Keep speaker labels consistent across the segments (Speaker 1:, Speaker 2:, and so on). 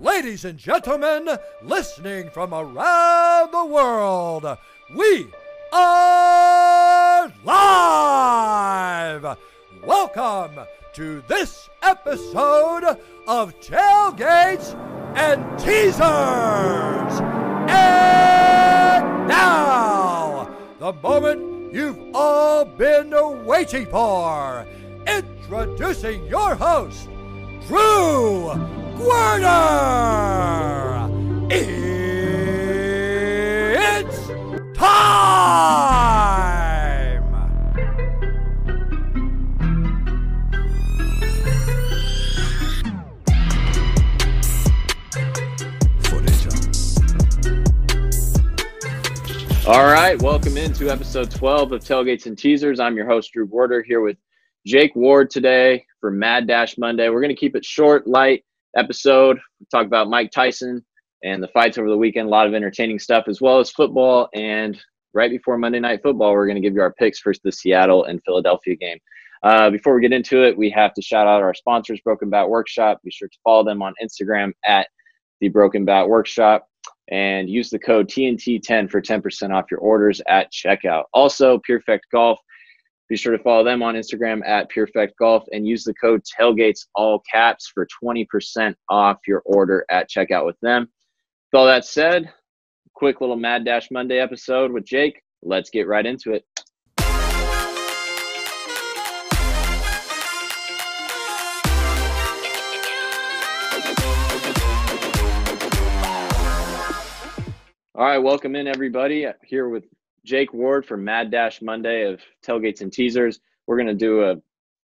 Speaker 1: ladies and gentlemen, listening from around the world, we are live! Welcome to this episode of Tailgates and Teasers! And now, the moment you've all been waiting for. Introducing your host, Drew Guerner! It's time!
Speaker 2: All right, welcome into episode 12 of Tailgates and Teasers. I'm your host, Drew Border, here with Jake Ward today for Mad Dash Monday. We're going to keep it short, light episode. We talk about Mike Tyson and the fights over the weekend, a lot of entertaining stuff, as well as football. And right before Monday Night Football, we're going to give you our picks for the Seattle and Philadelphia game. Uh, before we get into it, we have to shout out our sponsors, Broken Bat Workshop. Be sure to follow them on Instagram at the Broken Bat Workshop and use the code TNT10 for 10% off your orders at checkout. Also, Perfect Golf. Be sure to follow them on Instagram at Perfect Golf and use the code Tailgates all caps for 20% off your order at checkout with them. With all that said, quick little Mad Dash Monday episode with Jake. Let's get right into it. All right, welcome in everybody. Here with Jake Ward for Mad Dash Monday of Tailgates and Teasers. We're going to do a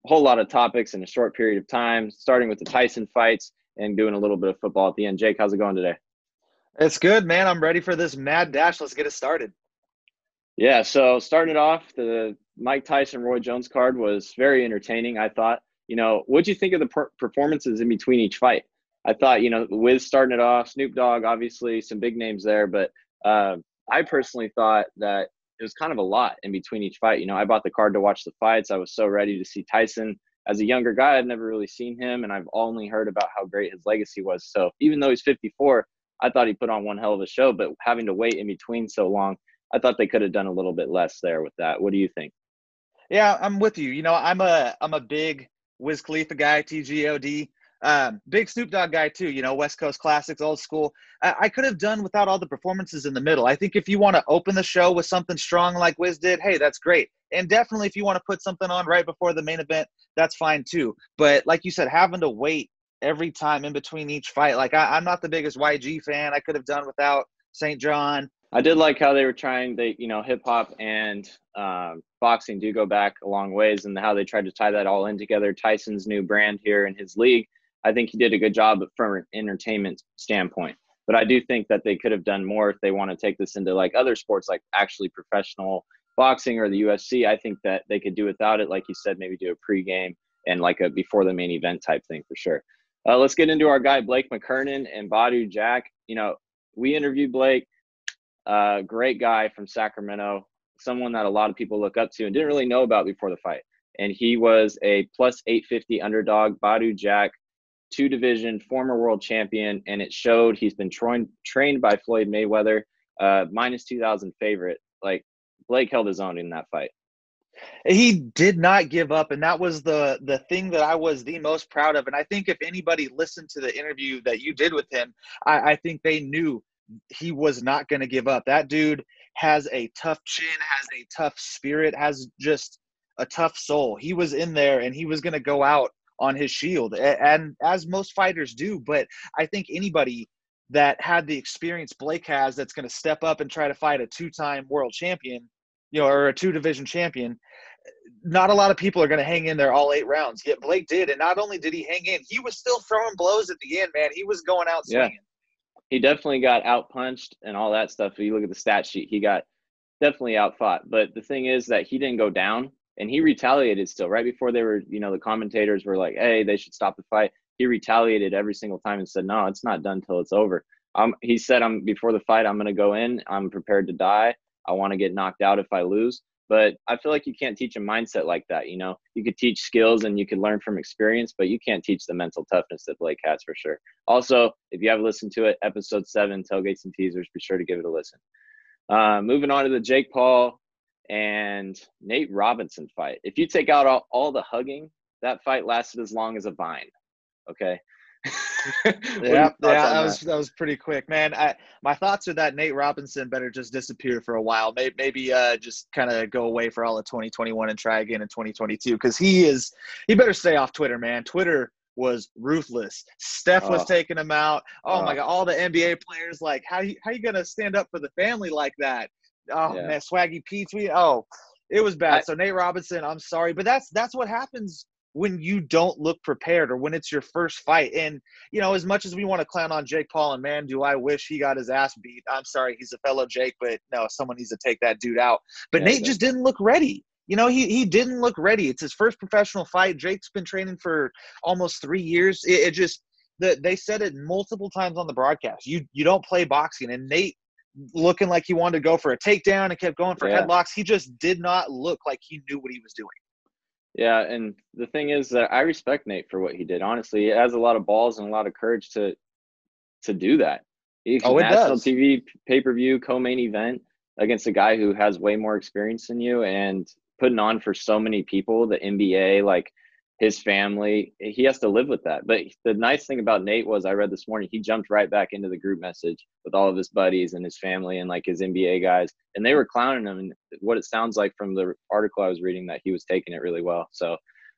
Speaker 2: whole lot of topics in a short period of time, starting with the Tyson fights and doing a little bit of football at the end. Jake, how's it going today?
Speaker 3: It's good, man. I'm ready for this mad dash. Let's get it started.
Speaker 2: Yeah, so starting it off, the Mike Tyson Roy Jones card was very entertaining. I thought, you know, what'd you think of the per- performances in between each fight? I thought, you know, Wiz starting it off, Snoop Dogg, obviously some big names there, but uh, I personally thought that it was kind of a lot in between each fight. You know, I bought the card to watch the fights. I was so ready to see Tyson. As a younger guy, I'd never really seen him, and I've only heard about how great his legacy was. So even though he's 54, I thought he put on one hell of a show. But having to wait in between so long, I thought they could have done a little bit less there with that. What do you think?
Speaker 3: Yeah, I'm with you. You know, I'm a I'm a big Wiz Khalifa guy, TGOD. Um, big Snoop Dogg guy too. You know, West Coast classics, old school. I, I could have done without all the performances in the middle. I think if you want to open the show with something strong like Wiz did, hey, that's great. And definitely if you want to put something on right before the main event, that's fine too. But like you said, having to wait every time in between each fight, like I, I'm not the biggest YG fan. I could have done without St. John.
Speaker 2: I did like how they were trying. They, you know, hip hop and um, boxing do go back a long ways, and how they tried to tie that all in together. Tyson's new brand here in his league I think he did a good job from an entertainment standpoint. But I do think that they could have done more if they want to take this into like other sports, like actually professional boxing or the UFC. I think that they could do without it, like you said, maybe do a pregame and like a before the main event type thing for sure. Uh, let's get into our guy Blake McKernan and Badou Jack. You know, we interviewed Blake, uh, great guy from Sacramento, someone that a lot of people look up to and didn't really know about before the fight. And he was a plus 850 underdog. Badou Jack two division, former world champion, and it showed he's been trained trained by Floyd Mayweather, uh, minus two thousand favorite. Like Blake held his own in that fight.
Speaker 3: He did not give up, and that was the the thing that I was the most proud of. And I think if anybody listened to the interview that you did with him, I, I think they knew he was not going to give up. That dude has a tough chin, has a tough spirit, has just a tough soul. He was in there, and he was going to go out on his shield, and as most fighters do. But I think anybody that had the experience Blake has that's going to step up and try to fight a two-time world champion, you know, or a two-division champion, not a lot of people are going to hang in there all eight rounds. Yet Blake did, and not only did he hang in, he was still throwing blows at the end. Man, he was going out swinging. Yeah.
Speaker 2: He definitely got out punched and all that stuff. If you look at the stat sheet, he got definitely out fought. But the thing is that he didn't go down and he retaliated still right before they were you know the commentators were like hey they should stop the fight he retaliated every single time and said no it's not done till it's over um, he said i'm before the fight i'm going to go in i'm prepared to die i want to get knocked out if i lose But I feel like you can't teach a mindset like that. You know, you could teach skills and you could learn from experience, but you can't teach the mental toughness that Blake has for sure. Also, if you haven't listened to it, episode seven, tailgates and teasers, be sure to give it a listen. Uh, moving on to the Jake Paul and Nate Robinson fight. If you take out all, all the hugging, that fight lasted as long as a vine. Okay.
Speaker 3: yeah, yeah, that was that was pretty quick, man. I my thoughts are that Nate Robinson better just disappear for a while. Maybe, maybe uh, just kind of go away for all of 2021 and try again in 2022 because he is he better stay off Twitter, man. Twitter was ruthless. Steph was oh. taking him out. Oh, oh, my god, all the NBA players like how you how you gonna stand up for the family like that? Oh yeah. man, Swaggy P tweet. Oh, it was bad. I, so Nate Robinson, I'm sorry, but that's that's what happens when you don't look prepared or when it's your first fight. And, you know, as much as we want to clown on Jake Paul, and man, do I wish he got his ass beat. I'm sorry, he's a fellow Jake, but no, someone needs to take that dude out. But yeah, Nate just didn't look ready. You know, he, he didn't look ready. It's his first professional fight. Jake's been training for almost three years. It, it just, the, they said it multiple times on the broadcast. You you don't play boxing, and Nate looking like he wanted to go for a takedown and kept going for yeah. headlocks. He just did not look like he knew what he was doing.
Speaker 2: Yeah, and the thing is that I respect Nate for what he did. Honestly, he has a lot of balls and a lot of courage to to do that. He's oh, national does. TV pay per view co main event against a guy who has way more experience than you and putting on for so many people. The NBA, like his family. He has to live with that. But the nice thing about nate was i read this morning he jumped right back into the group message with all of his buddies and his family and like his nba guys. And they were clowning him. And what it sounds like from the article i was reading that he was taking it really well. So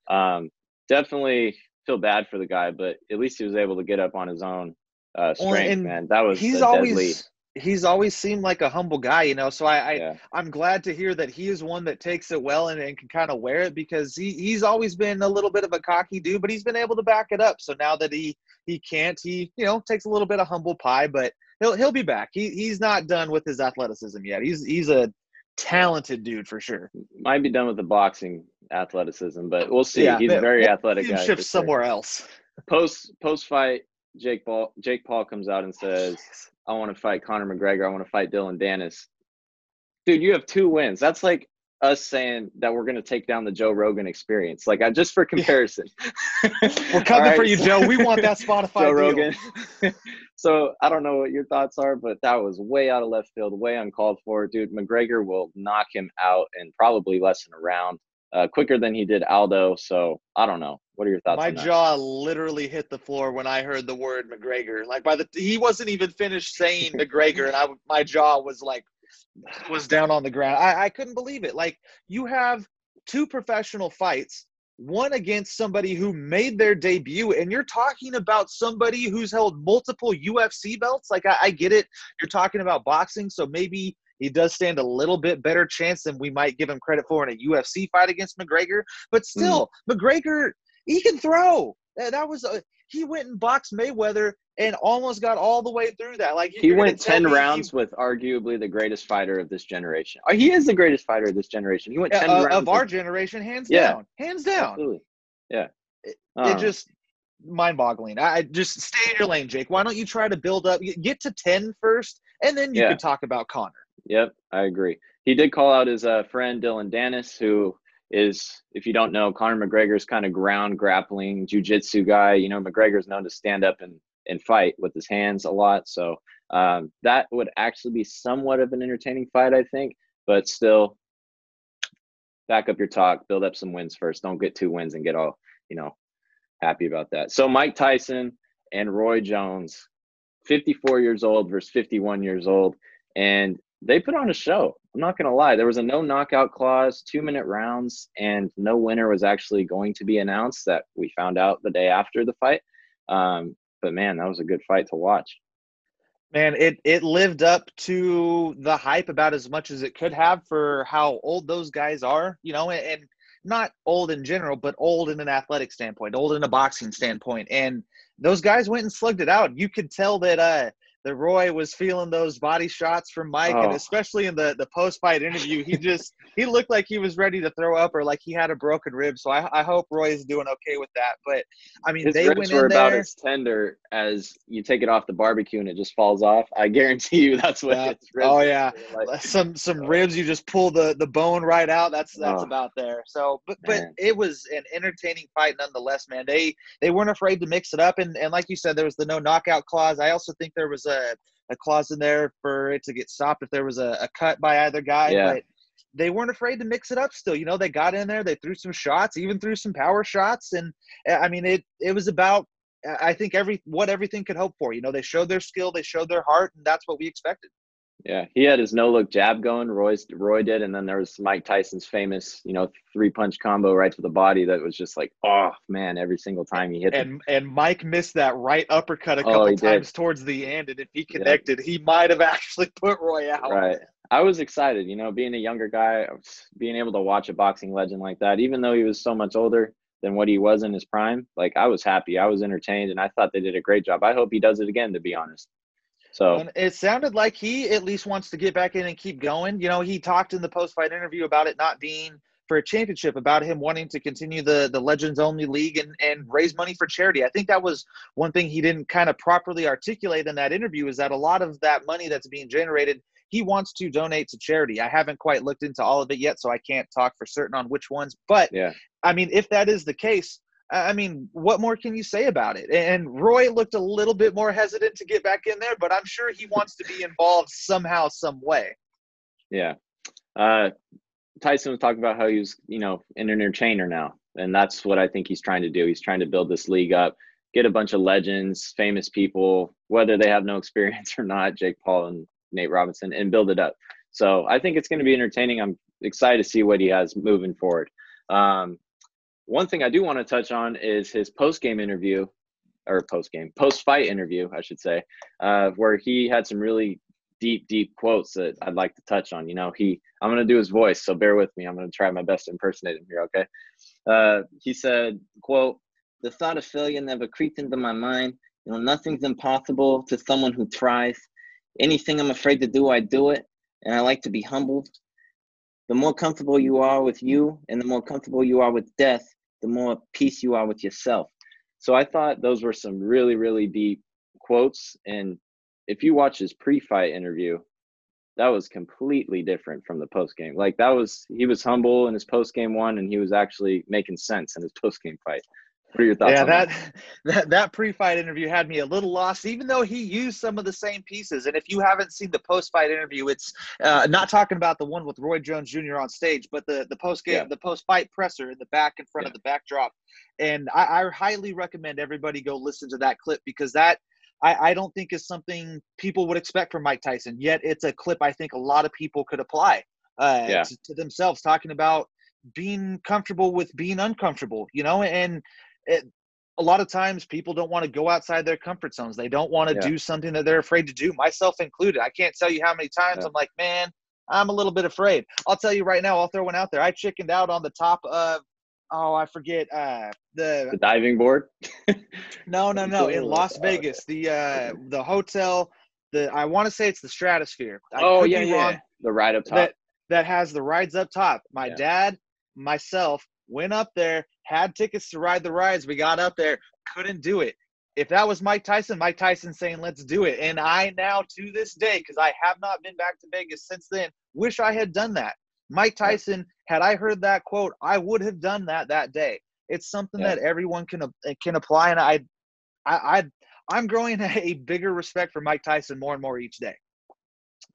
Speaker 2: um, definitely feel bad for the guy but at least he was able to get up on his own uh, strength well, man. That was
Speaker 3: he's always deadly he's always seemed like a humble guy, you know. So I, I yeah. I'm glad to hear that he is one that takes it well and, and can kind of wear it because he, he's always been a little bit of a cocky dude, but he's been able to back it up. So now that he he can't, he you know takes a little bit of humble pie, but he'll he'll be back. He he's not done with his athleticism yet. He's he's a talented dude for sure.
Speaker 2: Might be done with the boxing athleticism, but we'll see. Yeah, he's a very athletic guy.
Speaker 3: Shift somewhere sure. else.
Speaker 2: Post post fight, Jake Paul Jake Paul comes out and says, I want to fight Conor McGregor. I want to fight Dillon Danis. Dude, you have two wins. That's like us saying that we're going to take down the Joe Rogan experience. Like, just for comparison.
Speaker 3: we're coming right? for you, Joe. We want that Spotify Joe Rogan.
Speaker 2: so I don't know what your thoughts are, but that was way out of left field, way uncalled for. Dude, McGregor will knock him out in probably less than a round uh, quicker than he did Aldo. So I don't know. What are your thoughts?
Speaker 3: My jaw literally hit the floor when I heard the word McGregor. Like by the he wasn't even finished saying McGregor, and I my jaw was like was down on the ground. I, I couldn't believe it. Like you have two professional fights, one against somebody who made their debut, and you're talking about somebody who's held multiple UFC belts. Like I, I get it. You're talking about boxing, so maybe he does stand a little bit better chance than we might give him credit for in a UFC fight against McGregor. But hmm. still, mm. McGregor, he can throw. That was a, he went and boxed Mayweather and almost got all the way through that. Like
Speaker 2: he went ten rounds he, with arguably the greatest fighter of this generation. Oh, he is the greatest fighter of this generation. He went ten uh, rounds
Speaker 3: of our generation, hands yeah. down, hands down. Absolutely.
Speaker 2: Yeah.
Speaker 3: It, um, it just mind-boggling. I just stay in your lane, Jake. Why don't you try to build up, get to 10 first, and then you yeah. can talk about Conor.
Speaker 2: Yep, I agree. He did call out his uh, friend Dillon Danis, who is, if you don't know, Conor McGregor's kind of ground grappling jujitsu guy. You know, McGregor's known to stand up and, and fight with his hands a lot. So um, that would actually be somewhat of an entertaining fight, I think. But still, back up your talk, build up some wins first. Don't get two wins and get all, you know, happy about that. So Mike Tyson and Roy Jones, 54 years old versus 51 years old. And they put on a show. I'm not going to lie. There was a no knockout clause, two minute rounds, and no winner was actually going to be announced that we found out the day after the fight. Um, but man, that was a good fight to watch.
Speaker 3: Man, it, it lived up to the hype about as much as it could have for how old those guys are, you know, and, and not old in general, but old in an athletic standpoint, old in a boxing standpoint. And those guys went and slugged it out. You could tell that uh, that Roy was feeling those body shots from Mike, oh. and especially in the the post fight interview, he just he looked like he was ready to throw up or like he had a broken rib. So I, I hope Roy is doing okay with that. But I mean,
Speaker 2: His
Speaker 3: they
Speaker 2: ribs
Speaker 3: went
Speaker 2: were
Speaker 3: in
Speaker 2: about
Speaker 3: there.
Speaker 2: as tender as you take it off the barbecue and it just falls off. I guarantee you that's what.
Speaker 3: Yeah. Oh yeah,
Speaker 2: like.
Speaker 3: some some ribs. You just pull the the bone right out. That's that's
Speaker 2: Oh.
Speaker 3: about there. So, but but it was an entertaining fight nonetheless, man. They they weren't afraid to mix it up, and and like you said, there was the no knockout clause. I also think there was a a clause in there for it to get stopped if there was a, a cut by either guy.
Speaker 2: Yeah.
Speaker 3: But they weren't afraid to mix it up. Still, you know, they got in there, they threw some shots, even threw some power shots, and uh, I mean, it it was about. I think every what everything could hope for. You know, they showed their skill, they showed their heart, and that's what we expected.
Speaker 2: Yeah, he had his no look jab going. Roy's Roy did, and then there was Mike Tyson's famous, you know, three punch combo right to the body that was just like, oh man, every single time he hit. it.
Speaker 3: and and Mike missed that right uppercut a
Speaker 2: Oh,
Speaker 3: couple
Speaker 2: he did.
Speaker 3: times towards the end, and if he
Speaker 2: Yeah.
Speaker 3: connected, he might have actually put Roy out.
Speaker 2: Right. I was excited, you know, being a younger guy, being able to watch a boxing legend like that, even though he was so much older than what he was in his prime. Like I was happy, I was entertained, and I thought they did a great job. I hope he does it again, to be honest. So
Speaker 3: And it sounded like he at least wants to get back in and keep going. You know, he talked in the post-fight interview about it not being for a championship, about him wanting to continue the the Legends Only League and and raise money for charity. I think that was one thing he didn't kind of properly articulate in that interview is that a lot of that money that's being generated he wants to donate to charity. I haven't quite looked into all of it yet, so I can't talk for certain on which ones. But
Speaker 2: yeah,
Speaker 3: I mean, if that is the case, I mean, what more can you say about it? And Roy looked a little bit more hesitant to get back in there, but I'm sure he wants to be involved somehow, some way.
Speaker 2: yeah. Uh, Tyson was talking about how he was, you know, an entertainer now, and that's what I think he's trying to do. He's trying to build this league up, get a bunch of legends, famous people, whether they have no experience or not, Jake Paul and Nate Robinson, and build it up. So I think it's going to be entertaining. I'm excited to see what he has moving forward. Um, one thing I do want to touch on is his post game interview, or post game, post fight interview, I should say, uh, where he had some really deep, deep quotes that I'd like to touch on. You know, he, I'm going to do his voice, so bear with me. I'm going to try my best to impersonate him here, okay? Uh, he said, quote, the thought of failure never creeped into my mind. You know, nothing's impossible to someone who tries. Anything I'm afraid to do, I do it. And I like to be humbled. The more comfortable you are with you and the more comfortable you are with death, the more peace you are with yourself. So I thought those were some really, really deep quotes. And if you watch his pre-fight interview, that was completely different from the post game. Like that was he was humble in his post game one, and he was actually making sense in his post game fight. What are your thoughts?
Speaker 3: yeah,
Speaker 2: on
Speaker 3: that, that that pre-fight interview had me a little lost, even though he used some of the same pieces. And if you haven't seen the post-fight interview, it's uh, not talking about the one with Roy Jones Jr. on stage, but the the post-game,
Speaker 2: Yeah.
Speaker 3: the post-fight presser in the back in front of the backdrop. And I, I highly recommend everybody go listen to that clip because that I, I don't think is something people would expect from Mike Tyson. Yet it's a clip I think a lot of people could apply uh,
Speaker 2: Yeah.
Speaker 3: to, to themselves, talking about being comfortable with being uncomfortable, you know, and it, a lot of times people don't want to go outside their comfort zones. They don't want to
Speaker 2: Yeah.
Speaker 3: do something that they're afraid to do, myself included. I can't tell you how many times
Speaker 2: Yeah.
Speaker 3: I'm like, man, I'm a little bit afraid. I'll tell you right now, I'll throw one out there. I chickened out on the top of, oh, I forget, uh, the
Speaker 2: the diving board.
Speaker 3: no, no, no. In Las Vegas, the uh, the hotel, the I want to say it's the Stratosphere. I
Speaker 2: oh yeah, yeah.
Speaker 3: wrong,
Speaker 2: The ride up top.
Speaker 3: That that has the rides up top. My
Speaker 2: Yeah.
Speaker 3: dad, myself went up there, had tickets to ride the rides. We got up there, couldn't do it. If that was Mike Tyson, Mike Tyson saying, let's do it. And I now, to this day, because I have not been back to Vegas since then, wish I had done that. Mike Tyson, had I heard that quote, I would have done that that day. It's something
Speaker 2: Yeah.
Speaker 3: that everyone can uh, can apply, and I, I, I, I'm growing a bigger respect for Mike Tyson more and more each day.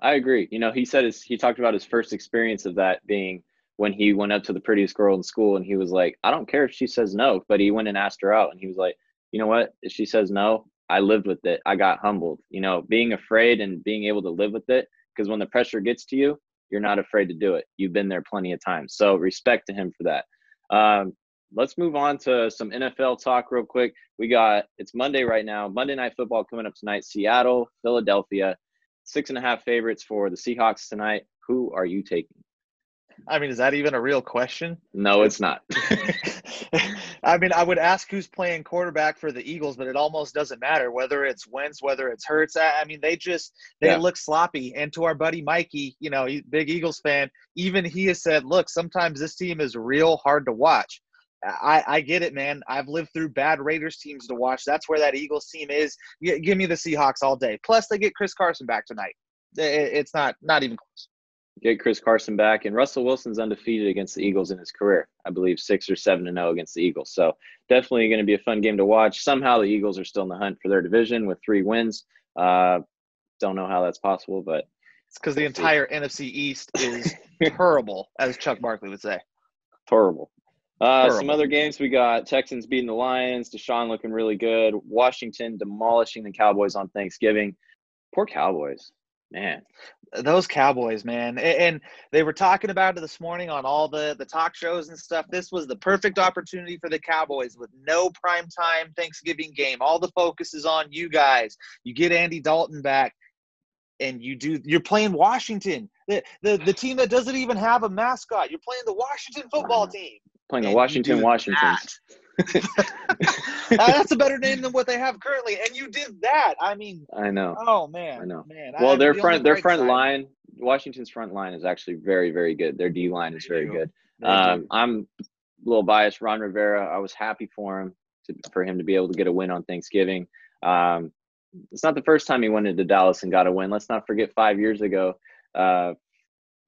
Speaker 2: I agree. You know, he said his, he talked about his first experience of that being when he went up to the prettiest girl in school and he was like, I don't care if she says no, but he went and asked her out and he was like, you know what? If she says no, I lived with it. I got humbled. You know, being afraid and being able to live with it because when the pressure gets to you, you're not afraid to do it. You've been there plenty of times. So respect to him for that. Um, let's move on to some NFL talk real quick. We got it's Monday right now. Monday night football coming up tonight. Seattle, Philadelphia, six and a half favorites for the Seahawks tonight. Who are you taking?
Speaker 3: I mean, is that even a real question?
Speaker 2: No, it's not.
Speaker 3: I mean, I would ask who's playing quarterback for the Eagles, but it almost doesn't matter whether it's Wentz, whether it's Hurts. I mean, they just they
Speaker 2: Yeah.
Speaker 3: look sloppy. And to our buddy Mikey, you know, big Eagles fan, even he has said, "Look, sometimes this team is real hard to watch." I, I get it, man. I've lived through bad Raiders teams to watch. That's where that Eagles team is. G- give me the Seahawks all day. Plus, they get Chris Carson back tonight. It's not not even close.
Speaker 2: Get Chris Carson back, and Russell Wilson's undefeated against the Eagles in his career. I believe six or seven to zero against the Eagles. So definitely going to be a fun game to watch. Somehow the Eagles are still in the hunt for their division with three wins. Uh, don't know how that's possible, but
Speaker 3: It's because the entire NFC East is terrible, as Chuck Barkley would say.
Speaker 2: horrible. Uh, some other games we got Texans beating the Lions, Deshaun looking really good, Washington demolishing the Cowboys on Thanksgiving. Poor Cowboys, man.
Speaker 3: those Cowboys, man, and they were talking about it this morning on all the the talk shows and stuff. This was the perfect opportunity for the Cowboys with no prime time Thanksgiving game. All the focus is on you guys. You get Andy Dalton back, and you do. You're playing Washington, the the, the team that doesn't even have a mascot. You're playing the Washington football team.
Speaker 2: Playing the washington
Speaker 3: Washington That's a better name than what they have currently, and you did that. I mean,
Speaker 2: I know.
Speaker 3: oh man,
Speaker 2: I know.
Speaker 3: man.
Speaker 2: Well, their front their front
Speaker 3: side-
Speaker 2: line, Washington's front line is actually very very good. Their D line is very good. Um, I'm a little biased. Ron Rivera, I was happy for him to, for him to be able to get a win on Thanksgiving. Um, it's not the first time he went into Dallas and got a win. Let's not forget five years ago, uh,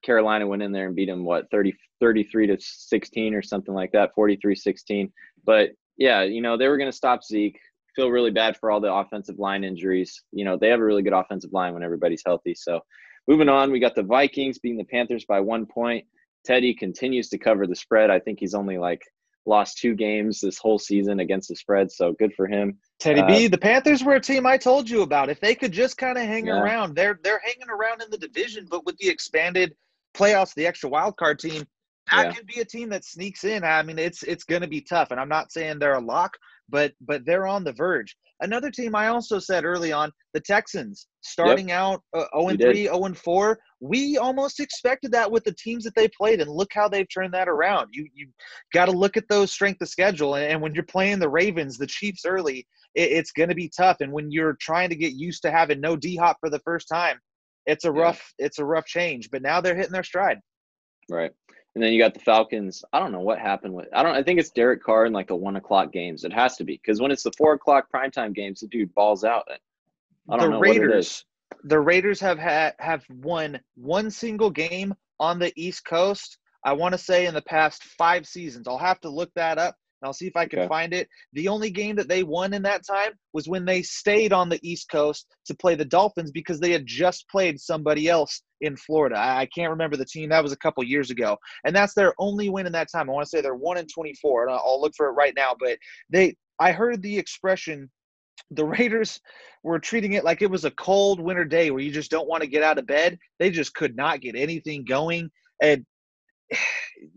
Speaker 2: Carolina went in there and beat them what 30, 33 to 16 or something like that, 43-16. But yeah, you know, they were going to stop Zeke. Feel really bad for all the offensive line injuries. You know, they have a really good offensive line when everybody's healthy. So moving on, we got the Vikings beating the Panthers by one point. Teddy continues to cover the spread. I think he's only like lost two games this whole season against the spread, so good for him.
Speaker 3: Teddy
Speaker 2: Uh,
Speaker 3: B, the Panthers were a team I told you about. If they could just kind of hang
Speaker 2: Yeah.
Speaker 3: around, they're they're hanging around in the division, but with the expanded playoffs, the extra wild card team, that
Speaker 2: Yeah.
Speaker 3: could be a team that sneaks in. I mean, it's it's going to be tough, and I'm not saying they're a lock, but but they're on the verge. Another team I also said early on, the Texans, starting out uh, 0 and 3, 0 and 4. We almost expected that with the teams that they played, and look how they've turned that around. You you got to look at those strength of schedule, and, and when you're playing the Ravens, the Chiefs early, it, it's going to be tough. And when you're trying to get used to having no D Hop for the first time, it's a
Speaker 2: Yeah.
Speaker 3: rough it's a rough change. But now they're hitting their stride.
Speaker 2: Right. And then you got the Falcons. I don't know what happened with. I don't. I think it's Derek Carr in like the one o'clock games. It has to be because when it's the four o'clock primetime games, the dude balls out. I don't
Speaker 3: the
Speaker 2: know what it
Speaker 3: Raiders, the Raiders have had have won one single game on the East Coast. I want to say in the past five seasons. I'll have to look that up. I'll see if I can
Speaker 2: Okay.
Speaker 3: find it. The only game that they won in that time was when they stayed on the East Coast to play the Dolphins because they had just played somebody else in Florida. I, I can't remember the team. That was a couple years ago, and that's their only win in that time. I want to say they're one in twenty-four, and I'll, I'll look for it right now. But they, I heard the expression the Raiders were treating it like it was a cold winter day where you just don't want to get out of bed. They just could not get anything going. And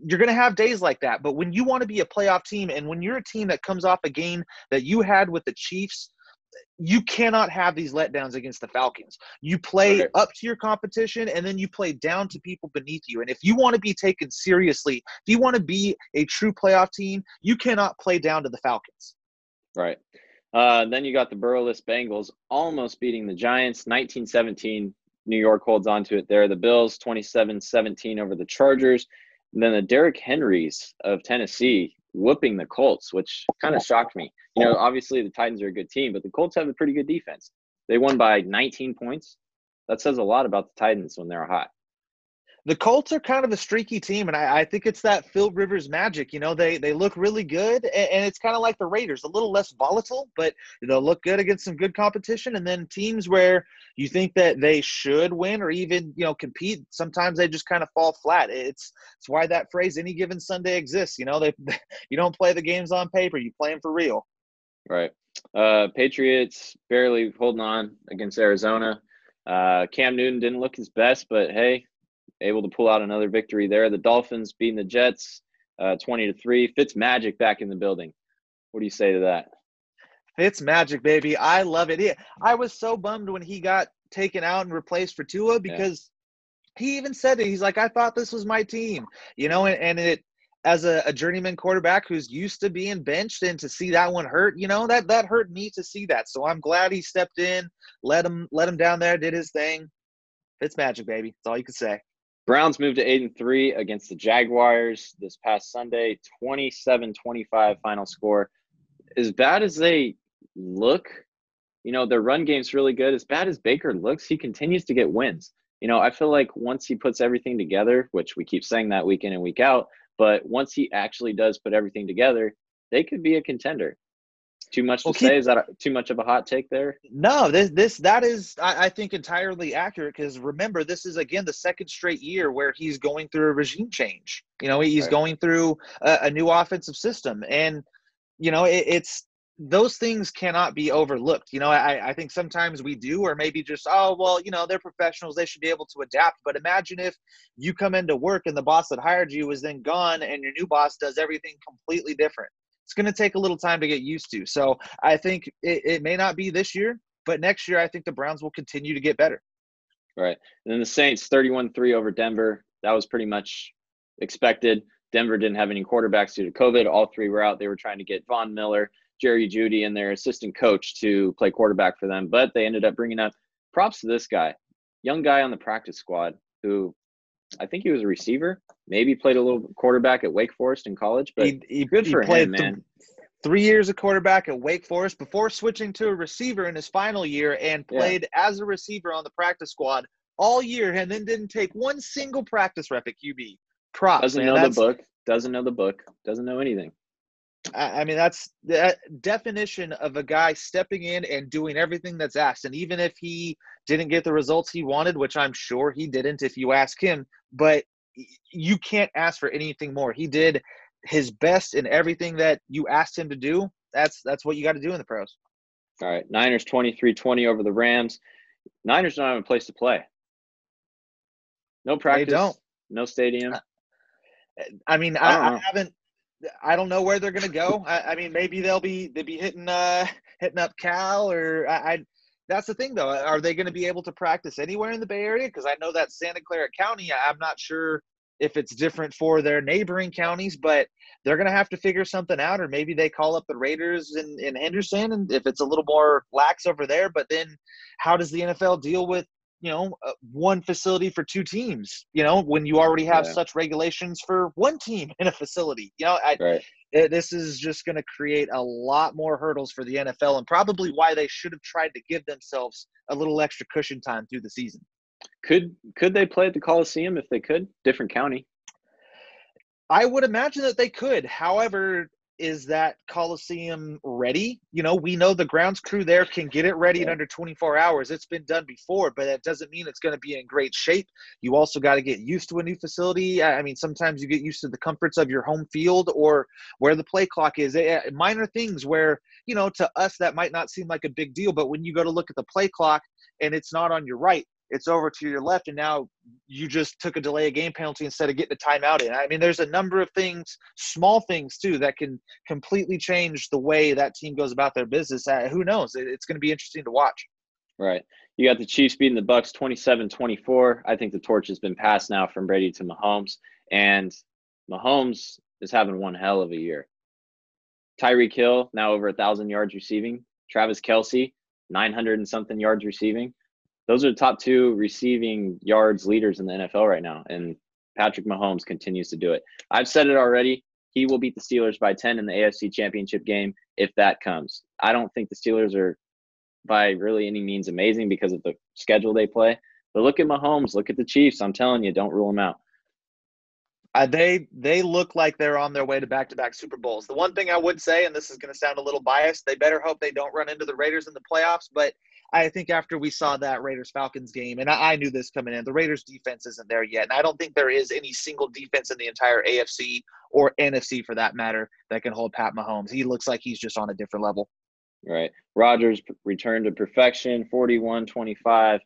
Speaker 3: you're going to have days like that. But when you want to be a playoff team and when you're a team that comes off a game that you had with the Chiefs, you cannot have these letdowns against the Falcons. You play
Speaker 2: Okay.
Speaker 3: up to your competition and then you play down to people beneath you. And if you want to be taken seriously, if you want to be a true playoff team, you cannot play down to the Falcons.
Speaker 2: Right. Uh, then you got the Burrowless Bengals almost beating the Giants. 1917. New York holds on to it there. The Bills 27-17 over the Chargers. Then the Derrick Henrys of Tennessee whooping the Colts, which kind of shocked me. You know, obviously the Titans are a good team, but the Colts have a pretty good defense. They won by 19 points. That says a lot about the Titans when they're hot.
Speaker 3: The Colts are kind of a streaky team, and I, I think it's that Phil Rivers magic. You know, they they look really good, and, and it's kind of like the Raiders, a little less volatile, but they'll look good against some good competition. And then teams where you think that they should win or even you know compete, sometimes they just kind of fall flat. It's it's why that phrase "any given Sunday" exists. You know, they you don't play the games on paper, you play them for real.
Speaker 2: Right. Uh, Patriots barely holding on against Arizona. Uh, Cam Newton didn't look his best, but hey, able to pull out another victory there. The Dolphins beating the Jets, uh, twenty to three. Fitz Magic back in the building. What do you say to that?
Speaker 3: It's magic, baby. I love it. Yeah, I was so bummed when he got taken out and replaced for Tua because he even said it. He's like, I thought this was my team, you know, and, and it as a, a, journeyman quarterback who's used to being benched and to see that one hurt, you know, that that hurt me to see that. So I'm glad he stepped in, let him let him down there, did his thing. It's magic, baby. That's all you can say.
Speaker 2: Browns moved to 8 and 3 against the Jaguars this past Sunday, 27-25 final score. As bad as they look, you know, their run game's really good. As bad as Baker looks, he continues to get wins. You know, I feel like once he puts everything together, which we keep saying that week in and week out, but once he actually does put everything together, they could be a contender. Too much to well, keep, say? Is that a, too much of a hot take there?
Speaker 3: No, this this that is I, I think entirely accurate because remember this is again the second straight year where he's going through a regime change. You know, he's right. going through a, a, new offensive system, and you know it, it's those things cannot be overlooked. You know, I, I think sometimes we do, or maybe just, oh, well, you know, they're professionals. They should be able to adapt. But imagine if you come into work and the boss that hired you is then gone and your new boss does everything completely different. It's going to take a little time to get used to. So I think it, it may not be this year, but next year, I think the Browns will continue to get better.
Speaker 2: Right. And then the Saints 31 3 over Denver. That was pretty much expected. Denver didn't have any quarterbacks due to COVID. All three were out. They were trying to get Von Miller Jerry Jeudy, and their assistant coach to play quarterback for them, but they ended up bringing up props to this guy, young guy on the practice squad who I think he was a receiver, maybe played a little quarterback at Wake Forest in college, but he, he good for he him, man. Th-
Speaker 3: three years of quarterback at Wake Forest before switching to a receiver in his final year and played yeah. as a receiver on the practice squad all year and then didn't take one single practice rep at QB. Props.
Speaker 2: Doesn't
Speaker 3: man.
Speaker 2: know That's, the book. Doesn't know the book. Doesn't know anything.
Speaker 3: I mean, that's the definition of a guy stepping in and doing everything that's asked. And even if he didn't get the results he wanted, which I'm sure he didn't if you ask him, but you can't ask for anything more. He did his best in everything that you asked him to do. That's that's what you got to do in the pros.
Speaker 2: All right. Niners 23-20 over the Rams. Niners don't have a place to play. No practice. They don't. No stadium.
Speaker 3: I mean, I, I, I haven't I don't know where they're gonna go. I, I, mean, maybe they'll be they'll be hitting uh hitting up Cal or I, I that's the thing though. Are they going to be able to practice anywhere in the Bay Area? Because I know that Santa Clara County. I'm not sure if it's different for their neighboring counties, but they're going to have to figure something out. Or maybe they call up the Raiders in, in Henderson, and if it's a little more lax over there. But then, how does the NFL deal with you know uh, one facility for two teams you know when you already have yeah. such regulations for one team in a facility you know I, right. it, this is just going to create a lot more hurdles for the nfl and probably why they should have tried to give themselves a little extra cushion time through the season
Speaker 2: could could they play at the coliseum if they could different county
Speaker 3: I would imagine that they could. However, is that Coliseum ready? You know, we know the grounds crew there can get it ready yeah. in under 24 hours. It's been done before, but that doesn't mean it's going to be in great shape. You also got to get used to a new facility. I mean, sometimes you get used to the comforts of your home field or where the play clock is. Minor things where, you know, to us that might not seem like a big deal, but when you go to look at the play clock and it's not on your right, it's over to your left, and now you just took a delay of game penalty instead of getting a timeout in. I mean, there's a number of things, small things too, that can completely change the way that team goes about their business. Uh, who knows? It's going to be interesting to watch.
Speaker 2: Right. You got the Chiefs beating the Bucks 27-24. I think the torch has been passed now from Brady to Mahomes, and Mahomes is having one hell of a year. Tyreek Hill now over a thousand yards receiving. Travis Kelce, 900 and something yards receiving those are the top two receiving yards leaders in the NFL right now. And Patrick Mahomes continues to do it. I've said it already. He will beat the Steelers by 10 in the AFC championship game if that comes. I don't think the Steelers are by really any means amazing because of the schedule they play. But look at Mahomes, look at the Chiefs. I'm telling you, don't rule them out.
Speaker 3: Uh, they they look like they're on their way to back-to-back Super Bowls. The one thing I would say, and this is going to sound a little biased, they better hope they don't run into the Raiders in the playoffs. But I think after we saw that Raiders Falcons game, and I, I, knew this coming in, the Raiders defense isn't there yet. And I don't think there is any single defense in the entire AFC or NFC for that matter that can hold Pat Mahomes. He looks like he's just on a different level.
Speaker 2: Right. Rodgers returned to perfection 41 25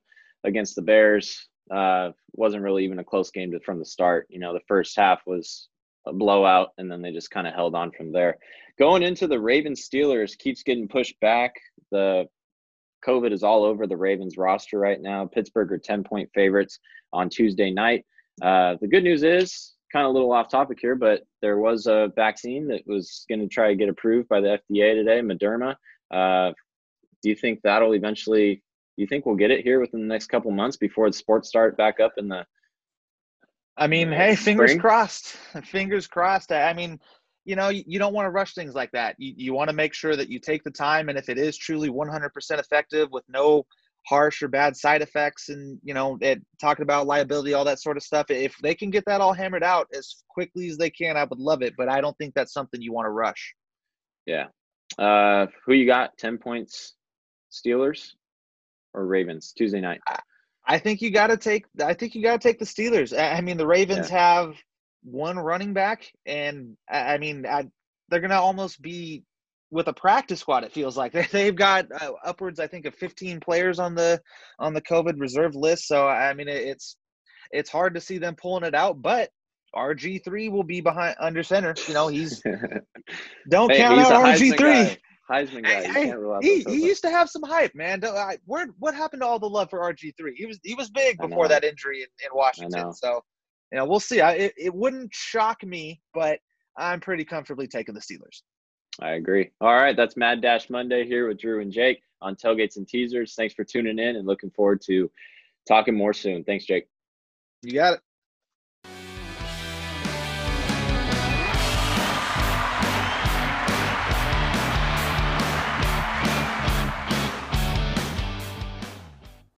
Speaker 2: against the Bears. Uh, wasn't really even a close game to, from the start. You know, the first half was a blowout, and then they just kind of held on from there. Going into the Ravens Steelers keeps getting pushed back. The COVID is all over the Ravens roster right now. Pittsburgh are 10 point favorites on Tuesday night. Uh, the good news is, kind of a little off topic here, but there was a vaccine that was going to try to get approved by the FDA today, Moderna. Uh, do you think that'll eventually? Do you think we'll get it here within the next couple months before the sports start back up in the?
Speaker 3: I mean, hey, fingers crossed. Fingers crossed. I mean, you know, you, don't want to rush things like that. You, you want to make sure that you take the time, and if it is truly 100% effective with no harsh or bad side effects, and you know, it, talking about liability, all that sort of stuff, if they can get that all hammered out as quickly as they can, I would love it. But I don't think that's something you want to rush.
Speaker 2: Yeah. Uh, who you got? 10 points, Steelers or Ravens Tuesday night?
Speaker 3: I think you got to take. I think you got to take the Steelers. I mean, the Ravens yeah. have one running back, and I mean, I, they're gonna almost be with a practice squad. It feels like they've got uh, upwards, I think, of 15 players on the on the COVID reserve list. So I mean, it's it's hard to see them pulling it out, but RG three will be behind under center. You know, he's don't hey, count out RG three.
Speaker 2: Heisman guy. Hey,
Speaker 3: he, he used to have some hype, man. I, where what happened to all the love for RG three? He was he was big before that injury in, in Washington. So you know, we'll see. I, it, it wouldn't shock me, but I'm pretty comfortably taking the Steelers.
Speaker 2: I agree. All right, that's Mad Dash Monday here with Drew and Jake on Tailgates and Teasers. Thanks for tuning in and looking forward to talking more soon. Thanks, Jake.
Speaker 3: You got it.